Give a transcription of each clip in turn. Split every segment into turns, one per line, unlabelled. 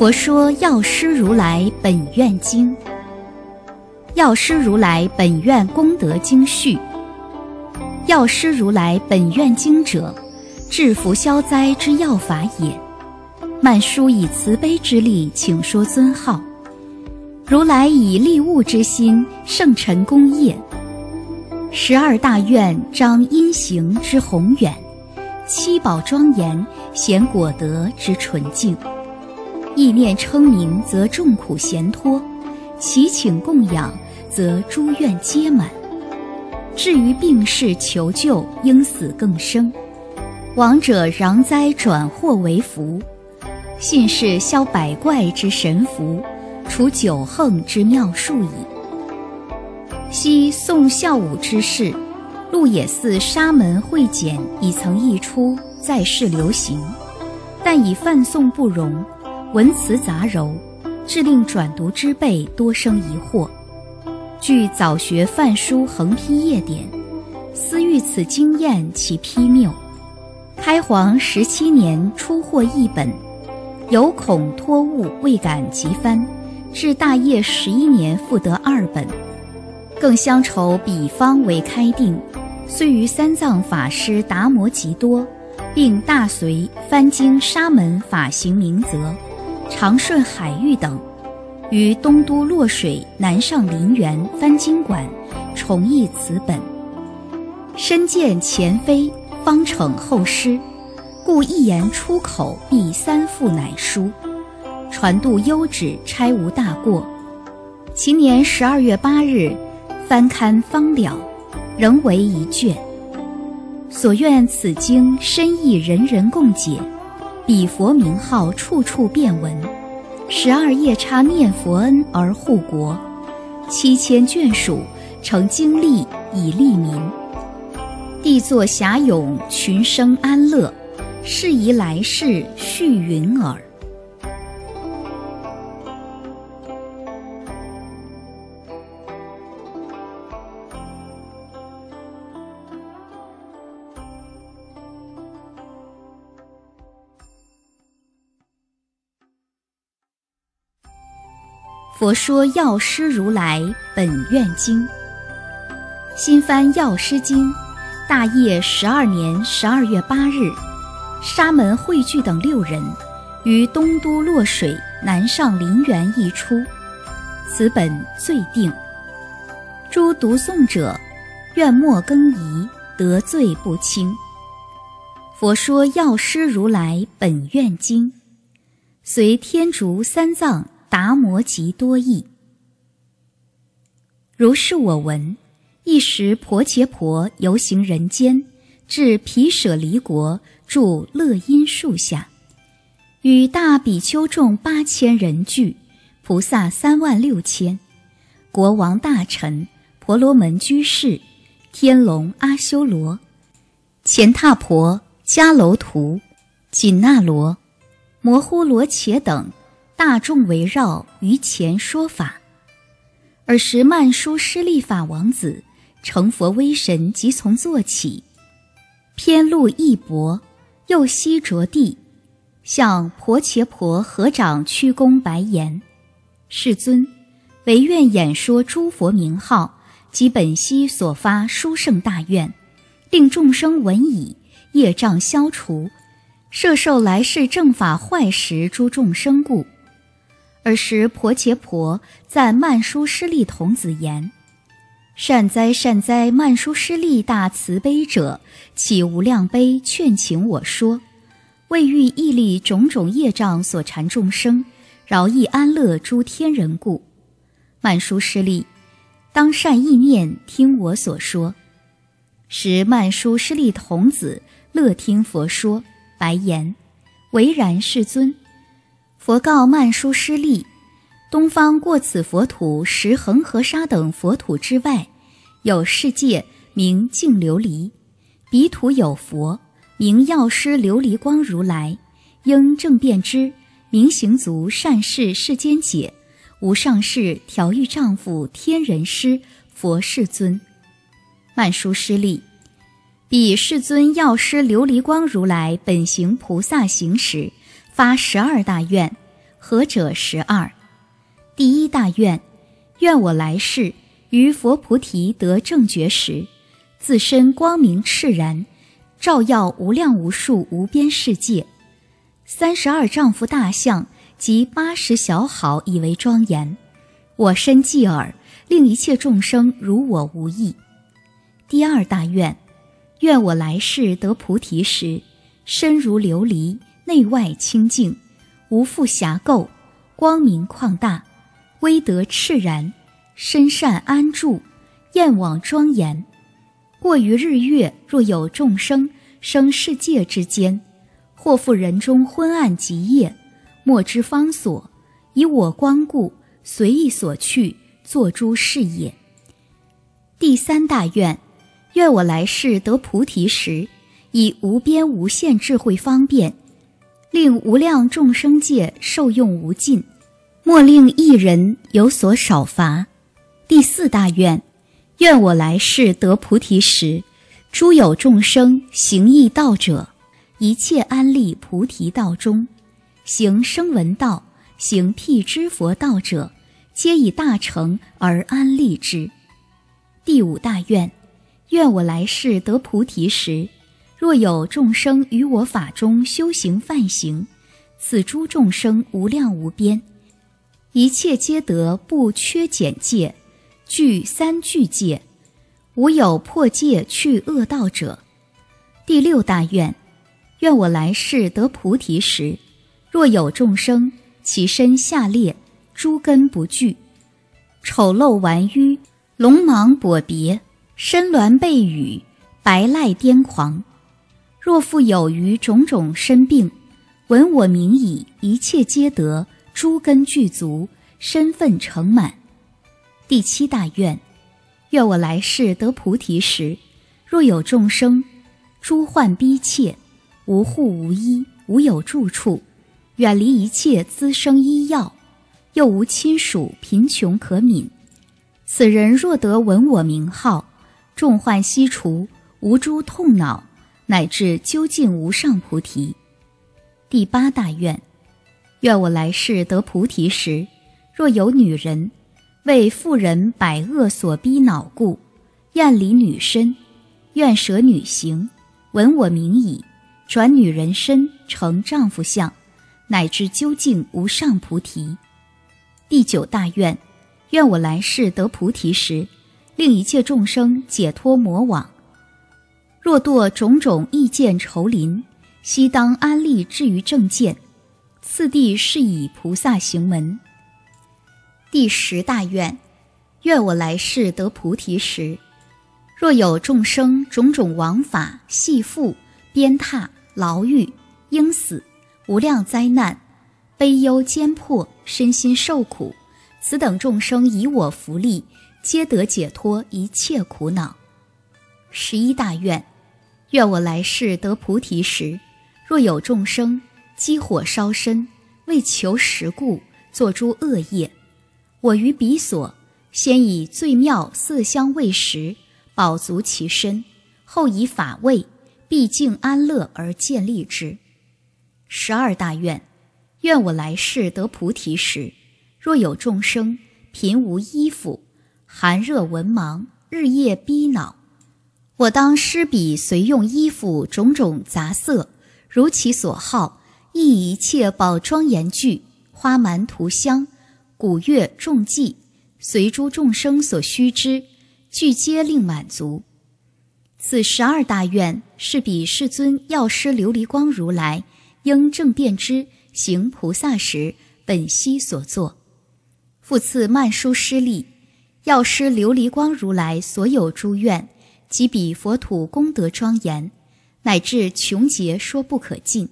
佛说药师如来本愿经，药师如来本愿功德经序。药师如来本愿经者，治福消灾之要法也。曼殊以慈悲之力，请说尊号。如来以利物之心，圣尘功业。十二大愿彰因行之宏远，七宝庄严显果德之纯净。意念称名，则众苦咸脱；祈请供养，则诸愿皆满。至于病逝求救，应死更生。亡者攘灾转祸为福，信是消百怪之神符，除九横之妙术矣。昔宋孝武之事，鹿野寺沙门会简已曾译出，在世流行，但以泛诵不容。文辞杂糅，致令转读之辈多生疑惑。据早学范书横批页典，思欲此经验其批谬。开皇十七年出获一本，有恐托物未敢急翻，至大业十一年复得二本。更相愁比方为开定，遂于三藏法师达摩极多，并大随翻经沙门法行明则。长顺海域等，于东都洛水南上林园翻经馆，重译此本。身见前非，方逞后失，故一言出口，必三复乃书。传度优旨，差无大过。其年十二月八日，翻刊方了，仍为一卷。所愿此经深意，人人共解。彼佛名号，处处遍闻。十二夜叉念佛恩而护国，七千眷属成经力以利民。帝作遐迩，群生安乐。是宜来世续云耳。佛说药师如来本愿经，新翻药师经，大业十二年十二月八日，沙门慧聚等六人于东都洛水南上林园译出，此本罪定。诸读诵者，愿莫更疑，得罪不轻。佛说药师如来本愿经，随天竺三藏。达摩极多义。如是我闻。一时婆伽婆游行人间，至毗舍离国，住乐因树下，与大比丘众八千人聚，菩萨三万六千，国王大臣、婆罗门居士、天龙阿修罗、乾闼婆、迦楼图、紧那罗、摩呼罗伽等。大众围绕于前说法，尔时曼殊施利法王子成佛威神，即从坐起，偏露一帛，右膝着地，向婆伽婆合掌屈躬，白言：“世尊，唯愿演说诸佛名号及本悉所发殊胜大愿，令众生闻已，业障消除，摄受来世正法坏时诸众生故。”尔时，婆伽婆赞曼殊师利童子言：“善哉善哉，曼殊师利大慈悲者，起无量悲，劝请我说，为欲毅力种种业障所缠众生，饶益安乐诸天人故。曼殊师利，当善意念听我所说。”时曼殊师利童子乐听佛说，白言：“唯然，世尊。”佛告曼殊师利：“东方过此佛土十恒河沙等佛土之外，有世界名净琉璃，彼土有佛名药师琉璃光如来，应正遍知，明行足善事世间解，无上士调御丈夫天人师佛世尊。曼殊师利，彼世尊药师琉璃光如来本行菩萨行时。”发十二大愿，何者十二？第一大愿，愿我来世于佛菩提得正觉时，自身光明炽然，照耀无量无数无边世界。三十二丈夫大象及八十小好以为庄严。我身继耳，令一切众生如我无异。第二大愿，愿我来世得菩提时，身如琉璃，内外清净，无复瑕垢，光明旷大。威德炽然，身善安住，厌往庄严。过于日月，若有众生生世界之间，或复人中昏暗极夜，莫知方所，以我光故，随意所去，作诸事也。第三大愿，愿我来世得菩提时，以无边无限智慧方便，令无量众生界受用无尽。莫令一人有所少乏。第四大愿，愿我来世得菩提时，诸有众生行义道者，一切安立菩提道中；行声闻道、行辟支佛道者，皆以大成而安立之。第五大愿，愿我来世得菩提时，若有众生于我法中修行犯行，此诸众生无量无边。一切皆得不缺减戒，具三具戒，无有破戒去恶道者。第六大愿，愿我来世得菩提时，若有众生其身下裂，诸根不具，丑陋顽愚，聋盲跛别，身挛背语，白赖癫狂，若复有余种种身病，闻我名已，一切皆得。诸根具足，身份成满。第七大愿，愿我来世得菩提时，若有众生，诸患逼切，无户无依，无有住处，远离一切滋生医药，又无亲属，贫穷可悯。此人若得闻我名号，众患悉除，无诸痛恼，乃至究竟无上菩提。第八大愿。愿我来世得菩提时，若有女人为妇人百恶所逼恼故，厌离女身，愿舍女形，闻我名已，转女人身成丈夫相，乃至究竟无上菩提。第九大愿，愿我来世得菩提时，令一切众生解脱魔网。若堕种种意见愁林，悉当安立至于正见。次第是以菩萨行门。第十大愿，愿我来世得菩提时，若有众生种种王法、系缚、鞭挞、牢狱、应死、无量灾难、悲忧艰迫、身心受苦，此等众生以我福力，皆得解脱一切苦恼。十一大愿，愿我来世得菩提时，若有众生。积火烧身，为求食故，作诸恶业。我于彼所，先以最妙色香味食，饱足其身，后以法味，毕竟安乐而建立之。十二大愿，愿我来世得菩提时，若有众生贫无衣服，寒热文盲，日夜逼恼，我当施彼随用衣服种种杂色，如其所好。亦一切宝庄严具、花蛮涂香、鼓乐众伎，随诸众生所需之，具皆令满足。此十二大愿是彼世尊药师琉璃光如来应正遍知行菩萨时本悉所作。复次曼殊师利，药师琉璃光如来所有诸愿，及彼佛土功德庄严，乃至穷劫说不可尽。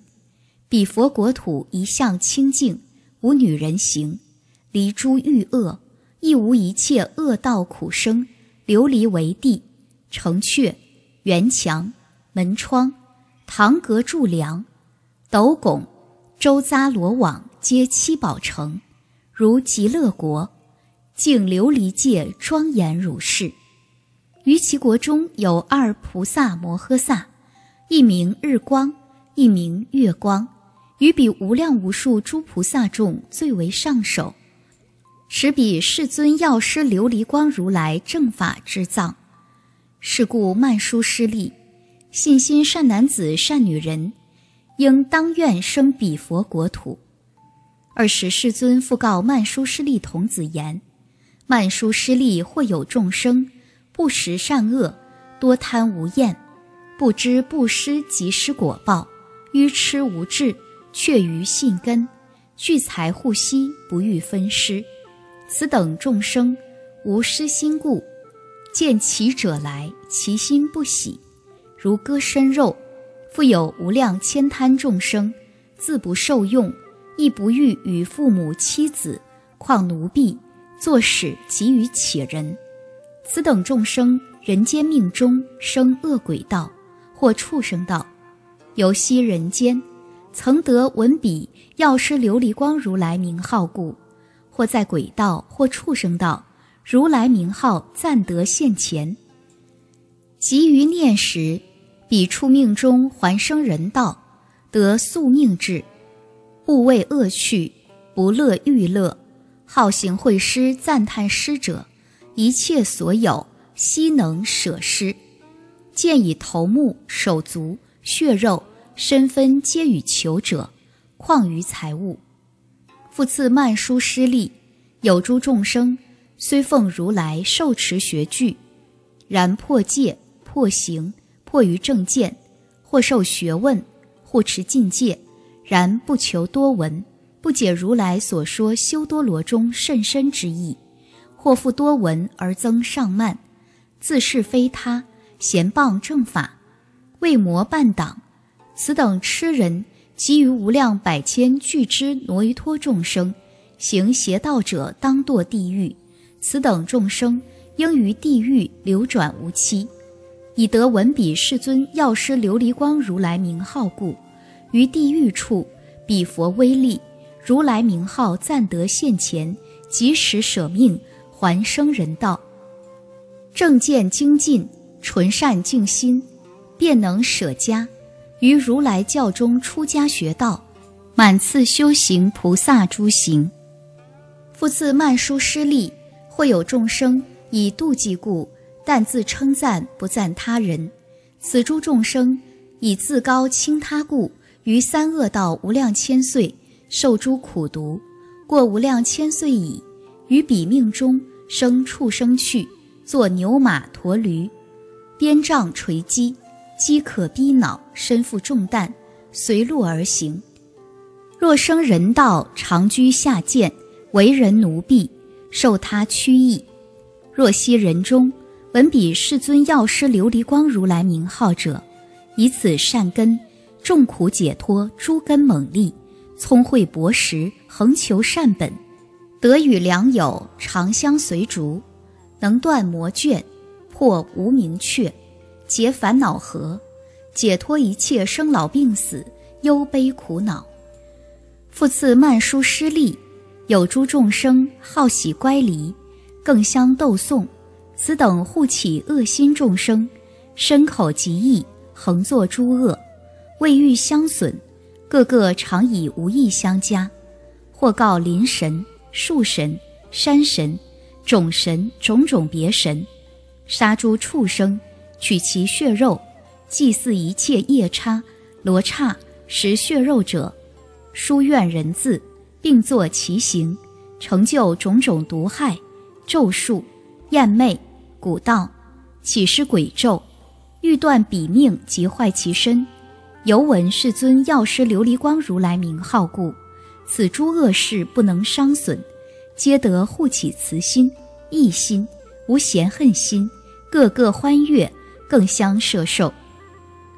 彼佛国土一向清净，无女人行，离诸欲恶，亦无一切恶道苦生，琉璃为地，城阙、园墙、门窗、堂阁柱梁、斗拱、周匝罗网，皆七宝城，如极乐国，净琉璃界庄严如是。于其国中有二菩萨摩诃萨，一名日光，一名月光。于彼无量无数诸菩萨众最为上首，使彼世尊药师琉璃光如来正法之藏。是故曼殊师利，信心善男子、善女人，应当愿生彼佛国土。二时世尊复告曼殊师利童子言：曼殊师利，或有众生不识善恶，多贪无厌，不知布施即施果报，愚痴无智，却于信根，聚财护惜，不欲分施。此等众生无施心故。见其者来，其心不喜，如割身肉；复有无量千贪众生，自不受用，亦不欲与父母妻子，况奴婢，作使给予乞人。此等众生，人间命中生恶鬼道，或畜生道，游息人间，曾得闻彼药师琉璃光如来名号故，或在鬼道，或畜生道。如来名号暂得现前，急于念时，彼处命中还生人道，得宿命智，不畏恶趣，不乐欲乐，好行会师赞叹师者，一切所有悉能舍施，见以头目手足血肉身分皆与求者，况于财物，复赐曼殊施利，有诸众生。虽奉如来受持学具，然破戒、破行、破于正见，或受学问，或持境界，然不求多闻，不解如来所说修多罗中甚深之意，或复多闻而增上慢，自是非他，贤谤正法，为魔伴党。此等痴人，及于无量百千俱之挪于托众生，行邪道者，当堕地狱。此等众生应于地狱流转无期，以得闻彼世尊药师琉璃光如来名号故，于地狱处彼佛威力，如来名号暂得现前，即时舍命还生人道。正见精进，纯善净心，便能舍家，于如来教中出家学道，满次修行菩萨诸行，复自曼殊师利。或有众生以妒忌故，但自称赞不赞他人；此诸众生以自高轻他故，于三恶道无量千岁受诸苦毒，过无量千岁矣，于彼命中生畜生去，作牛马驼驴，鞭杖锤击，饥渴逼恼，身负重担，随路而行。若生人道，常居下贱，为人奴婢。受他驱役，若昔人中闻彼世尊药师琉璃光如来名号者，以此善根，众苦解脱，诸根猛力，聪慧博识，恒求善本，得与良友常相随逐，能断魔眷，破无明却，解烦恼河，解脱一切生老病死忧悲苦恼，复次曼殊失利。有诸众生好喜乖离，更相斗讼。此等护起恶心众生，身口极意，恒作诸恶，未欲相损，个个常以无意相加。或告林神、树神、山神、种神种种别神，杀诸畜生，取其血肉，祭祀一切夜叉、罗刹食血肉者，书怨人字。并作其形，成就种种毒害、咒术、厌魅、蛊道，起施鬼咒，欲断彼命，即坏其身。犹闻世尊药师琉璃光如来名号故，此诸恶事不能伤损，皆得护起慈心、义心，无嫌恨心，个个欢悦，更相摄受。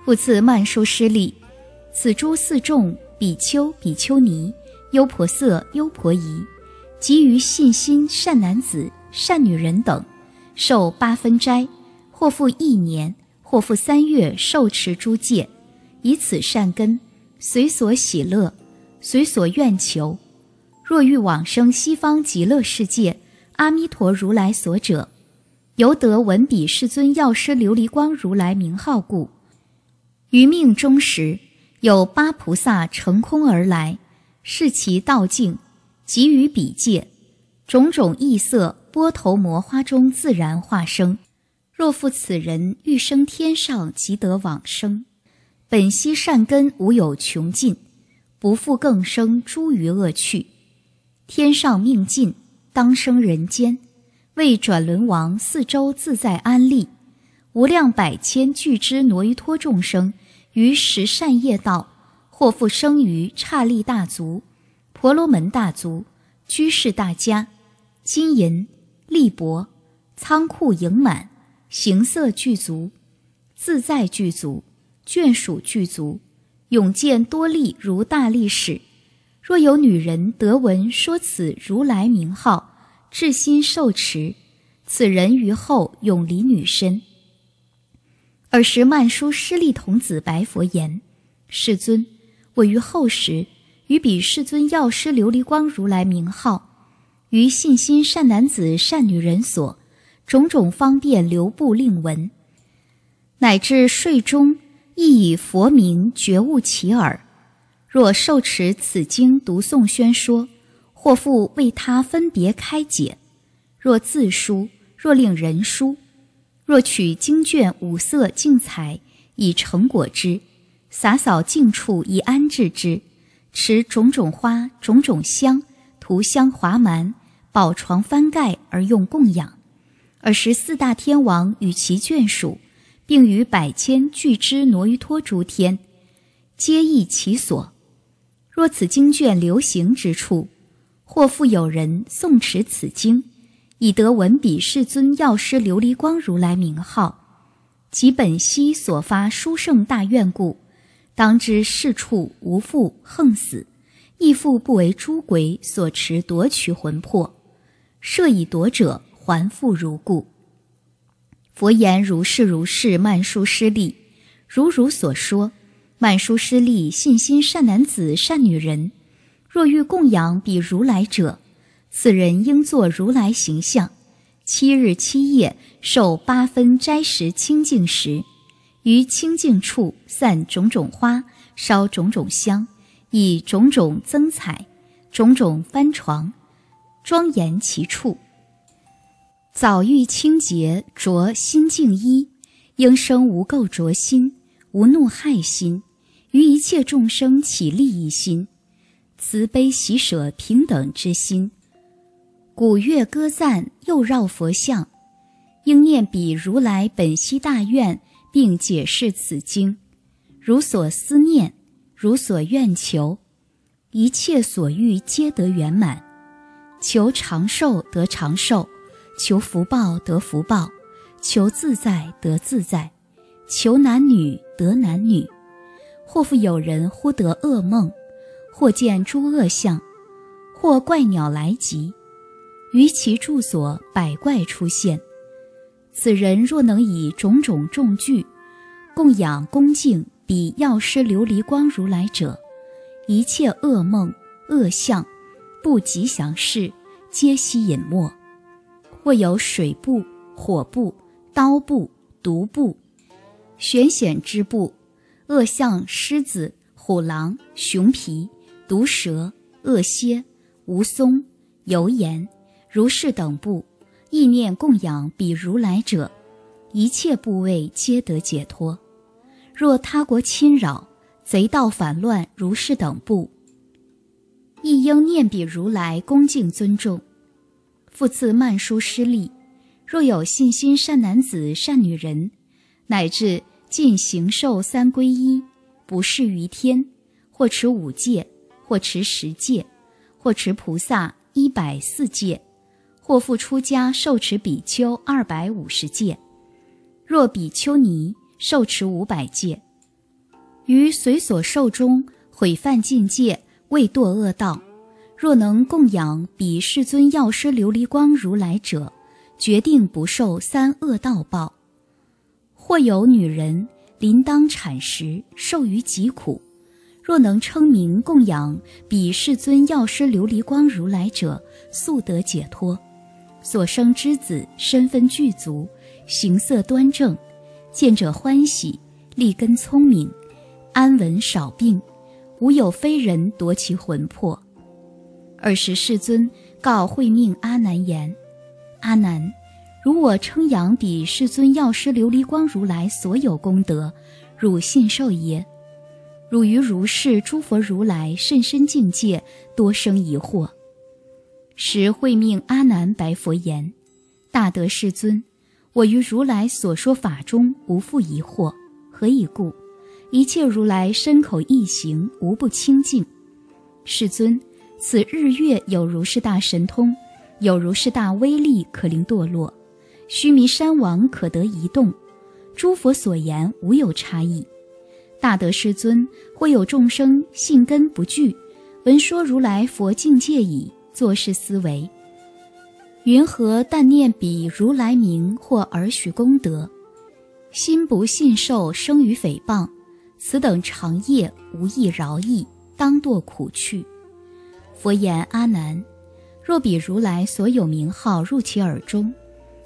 复次曼殊师利，此诸四众比丘、比丘尼。优婆塞、优婆夷，及于信心善男子、善女人等，受八分斋，或复一年，或复三月，受持诸戒，以此善根，随所喜乐，随所愿求。若欲往生西方极乐世界，阿弥陀如来所者，由得闻彼世尊药师琉璃光如来名号故，于命终时，有八菩萨乘空而来，视其道境，给予彼界，种种异色，波头摩花中自然化生。若复此人欲生天上，即得往生。本悉善根无有穷尽，不复更生诸余恶趣。天上命尽，当生人间，为转轮王四周自在安立，无量百千俱之挪于托众生于十善业道，或复生于刹利大族、婆罗门大族、居士大家、金银利帛、仓库盈满。形色具足，自在具足，眷属具足，永见多利如大力士。若有女人得闻说此如来名号，至心受持，此人于后永离女身。尔时曼殊师利童子白佛言：“世尊，我于后时于彼世尊药师琉璃光如来名号，于信心善男子善女人所。”种种方便留步令闻，乃至睡中亦以佛名觉悟其耳。若受持此经读诵宣说，或复为他分别开解；若自书，若令人书；若取经卷五色净彩以成果之，洒扫净处以安置之，持种种花、种种香、涂香华蛮、宝床翻盖而用供养。尔时四大天王与其眷属，并与百千俱之挪于托诸天，皆益其所。若此经卷流行之处，或复有人诵持此经，以得闻彼世尊药师琉璃光如来名号，及本悉所发殊胜大愿故，当知是处无复横死，亦复不为诸鬼所持夺取魂魄，设以夺者。还复如故。佛言：如是如是，曼殊师利，如如所说。曼殊师利，信心善男子、善女人，若欲供养彼如来者，此人应作如来形象，七日七夜受八分斋食清净食，于清净处散种种花，烧种种香，以种种增彩，种种翻床，庄严其处。早欲清洁，着心净衣，应生无垢着心，无怒害心，于一切众生起利益心，慈悲喜舍平等之心。古乐歌赞，又绕佛像，应念彼如来本兮大愿，并解释此经，如所思念，如所愿求，一切所欲皆得圆满，求长寿得长寿。求福报得福报，求自在得自在，求男女得男女。或复有人忽得噩梦，或见诸恶相，或怪鸟来集，于其住所百怪出现。此人若能以种种重具供养恭敬彼药师琉璃光如来者，一切噩梦恶相不吉祥事皆悉隐没。或有水部、火部、刀部、毒部、玄险之部、恶象狮子、虎狼、熊皮、毒蛇、恶蝎、无松、油盐、如是等部，意念供养彼如来者，一切部位皆得解脱。若他国侵扰、贼盗反乱，如是等部，亦应念彼如来恭敬尊重。复赐曼殊师利，若有信心善男子、善女人，乃至尽行受三皈依，不适于天，或持五戒，或持十戒，或持菩萨一百四戒，或复出家受持比丘二百五十戒，若比丘尼受持五百戒，于随所受中毁犯禁戒，未堕恶道。若能供养彼世尊药师琉璃光如来者，决定不受三恶道报。或有女人临当产时，受于疾苦，若能称名供养彼世尊药师琉璃光如来者，速得解脱。所生之子身份具足，形色端正，见者欢喜，立根聪明，安稳少病，无有非人夺其魂魄。尔时世尊告慧命阿难言：“阿难，如我称扬彼世尊药师琉璃光如来所有功德，汝信受耶？”汝于如是诸佛如来甚深境界，多生疑惑。时慧命阿难白佛言：“大德世尊，我于如来所说法中无复疑惑。何以故？一切如来身口意行无不清净。世尊，此日月有如是大神通，有如是大威力，可令堕落；须弥山王可得移动。诸佛所言无有差异。”大德世尊，会有众生信根不具，闻说如来佛境界已，作是思维：云何但念彼如来名或尔许功德，心不信受，生于诽谤，此等长业无益饶益，当堕苦趣。佛言：阿难，若彼如来所有名号入其耳中，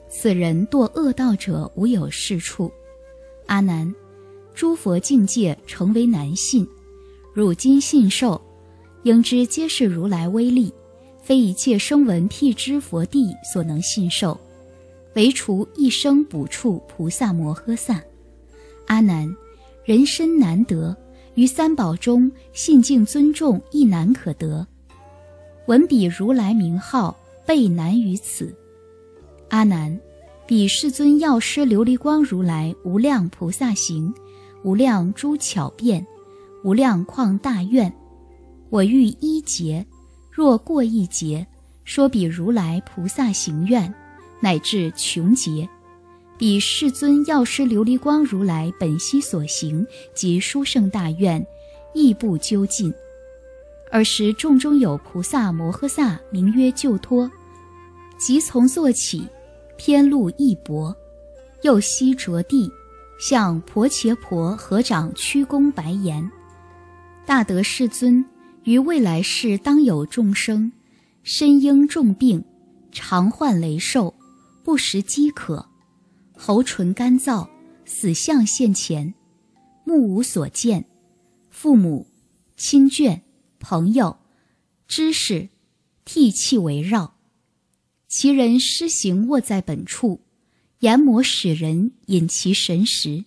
此人堕恶道者无有是处。阿难。诸佛境界成为难信，汝今信受，应知皆是如来威力，非一切声闻辟支佛地所能信受，唯除一生补处菩萨摩诃萨。阿难，人身难得，于三宝中信敬尊重亦难可得，闻彼如来名号，倍难于此。阿难，彼世尊药师琉璃光如来无量菩萨行。无量诸巧辩，无量旷大愿，我欲一劫，若过一劫，说彼如来菩萨行愿，乃至穷劫，彼世尊药师琉璃光如来本悉所行及殊胜大愿，亦不究尽。尔时众中有菩萨摩诃萨，名曰救脱，即从坐起，偏露一搏，右膝着地。向婆伽婆合掌屈躬白言：“大德世尊，于未来世当有众生，身应重病，常患雷兽，不食饥渴，喉唇干燥，死相现前，目无所见，父母、亲眷、朋友、知识，涕泣围绕，其人施行卧在本处。”阎魔使人引其神识，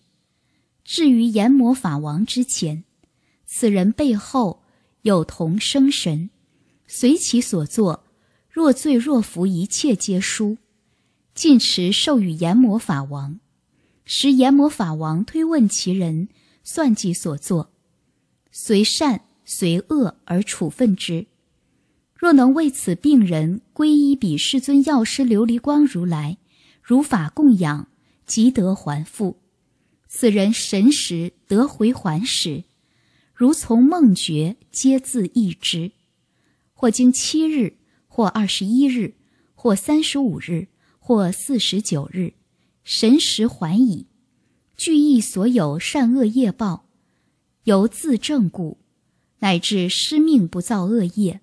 至于阎魔法王之前，此人背后有同生神，随其所作，若罪若服，一切皆殊。尽持授予阎魔法王，时阎魔法王推问其人，算计所作，随善随恶而处分之。若能为此病人皈依彼世尊药师琉璃光如来。如法供养，即得还复。此人神识得回还时，如从梦觉，皆自忆之。或经七日，或二十一日，或三十五日，或四十九日，神识还矣。具忆所有善恶业报，由自正故，乃至失命不造恶业。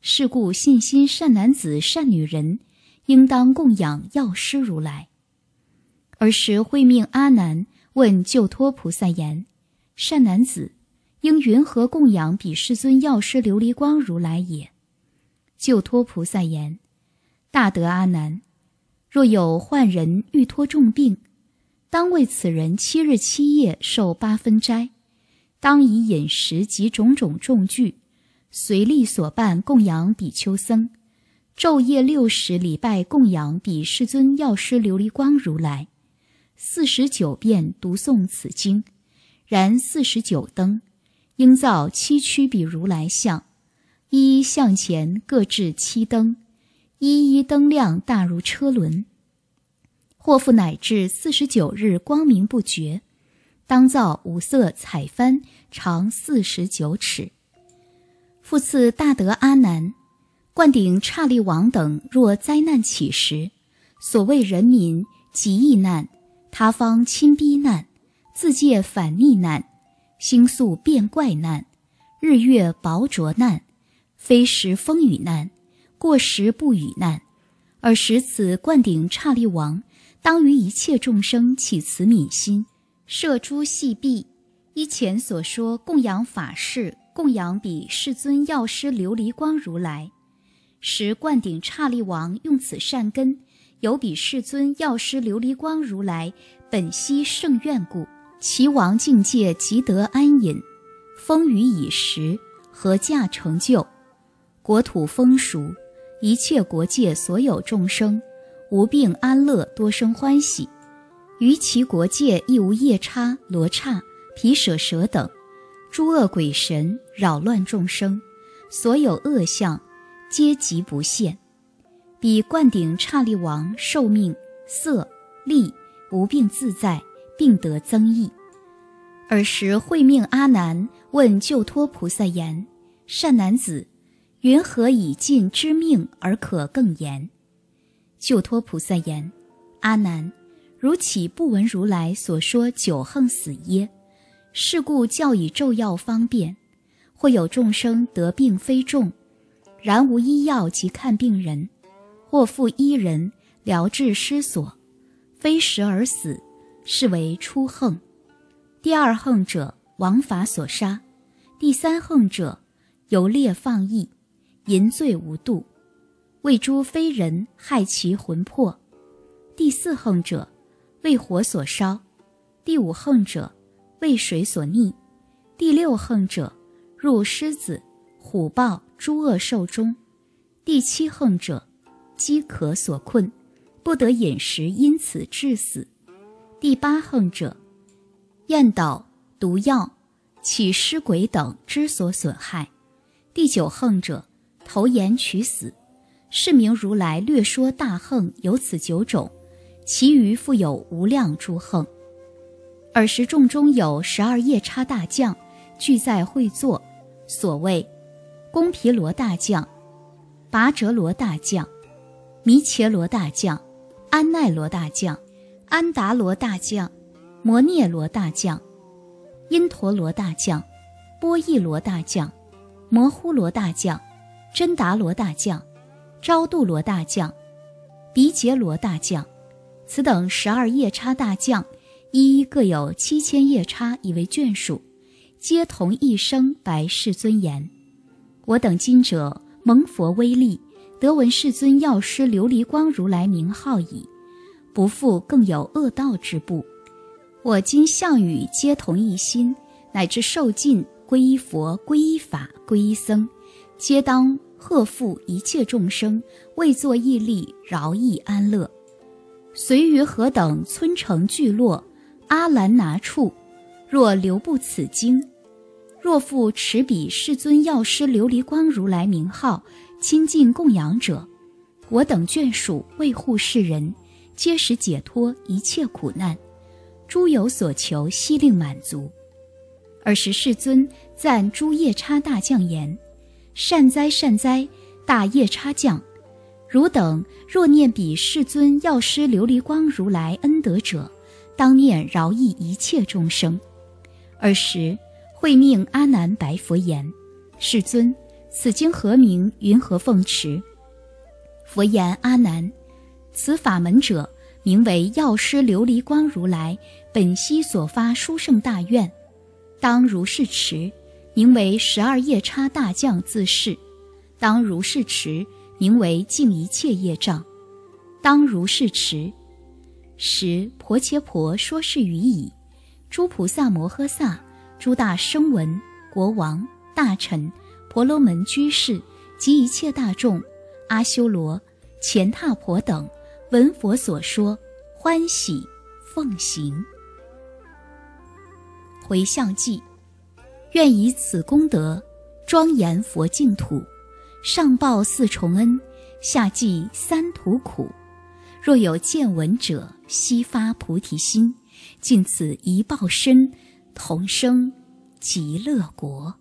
是故信心善男子、善女人。应当供养药师如来。尔时会命阿难问救脱菩萨言：“善男子，应云何供养彼世尊药师琉璃光如来也？”救脱菩萨言：“大德阿难，若有患人欲脱重病，当为此人七日七夜受八分斋，当以饮食及种种重具，随力所办供养比丘僧。”昼夜六时礼拜供养比世尊药师琉璃光如来，四十九遍读诵此经，燃四十九灯，应造七躯比如来像，一一向前各置七灯，一一灯亮大如车轮。或复乃至四十九日光明不绝，当造五色彩幡长四十九尺。复次大德阿难。灌顶刹利王等若灾难起时，所谓人民极易难，他方亲逼难，自借反逆难，星宿变怪难，日月薄浊难，非时风雨难，过时不雨难，而使此灌顶刹利王当于一切众生起慈悯心，摄诸细臂，依前所说，供养法事，供养比世尊药师琉璃光如来，时灌顶刹利王用此善根，有比世尊药师琉璃光如来本悉圣愿故，其王境界即得安隐，风雨已时，合驾成就，国土丰熟，一切国界所有众生无病安乐，多生欢喜，于其国界亦无夜叉、罗刹。毗舍蛇等诸恶鬼神扰乱众生，所有恶相皆极不现。彼灌顶刹利王寿命色力无病自在，并得增益。尔时会命阿难问救脱菩萨言：“善男子，云何以尽知命而可更言？”救脱菩萨言：“阿难，如岂不闻如来所说九横死耶？”是故教以咒药方便，或有众生得病非重，然无医药及看病人，或复医人疗治失所，非时而死，是为初横。第二横者，王法所杀；第三横者，游猎放逸，淫罪无度，为诸非人害其魂魄；第四横者，为火所烧；第五横者。为水所溺，第六横者入狮子、虎豹诸恶兽中；第七横者饥渴所困，不得饮食，因此致死；第八横者厌倒毒药、起尸鬼等之所损害；第九横者投盐取死。是名如来略说大横有此九种，其余复有无量诸横。尔时众中有十二夜叉大将，俱在会坐。所谓宫毗罗大将、拔哲罗大将、弥伽罗大将、安奈罗大将、安达罗大将、摩涅罗大将、因陀罗大将、波逸罗大将、摩呼罗大将、真达罗大将、昭度罗大将、比杰罗大将，此等十二夜叉大将。一一各有七千夜叉以为眷属，皆同一生白世尊言：“我等今者蒙佛威力，得闻世尊药师琉璃光如来名号矣，不复更有恶道之怖。我今项羽皆同一心，乃至受尽皈依佛、皈依法、皈依僧，皆当贺复一切众生，为作义力，饶益安乐。随于何等村城聚落。”阿兰拿处，若留不此经，若复持彼世尊药师琉璃光如来名号，亲近供养者，我等眷属为护世人，皆使解脱一切苦难，诸有所求悉令满足。尔时世尊赞诸夜叉大将言：“善哉善哉，大夜叉将！汝等若念彼世尊药师琉璃光如来恩德者。”当念饶益一切众生。尔时，会命阿难白佛言：“世尊，此经何名？云何奉持？”佛言：“阿难，此法门者，名为药师琉璃光如来本悉所发殊胜大愿，当如是持。名为十二夜叉大将自是，当如是持。名为净一切业障，当如是持。”时婆伽婆说是语已，诸菩萨摩诃萨、诸大声闻、国王、大臣、婆罗门居士及一切大众、阿修罗、乾闼婆等，闻佛所说，欢喜奉行。回向记，愿以此功德，庄严佛净土，上报四重恩，下济三途苦。若有见闻者，悉发菩提心，尽此一报身，同生极乐国。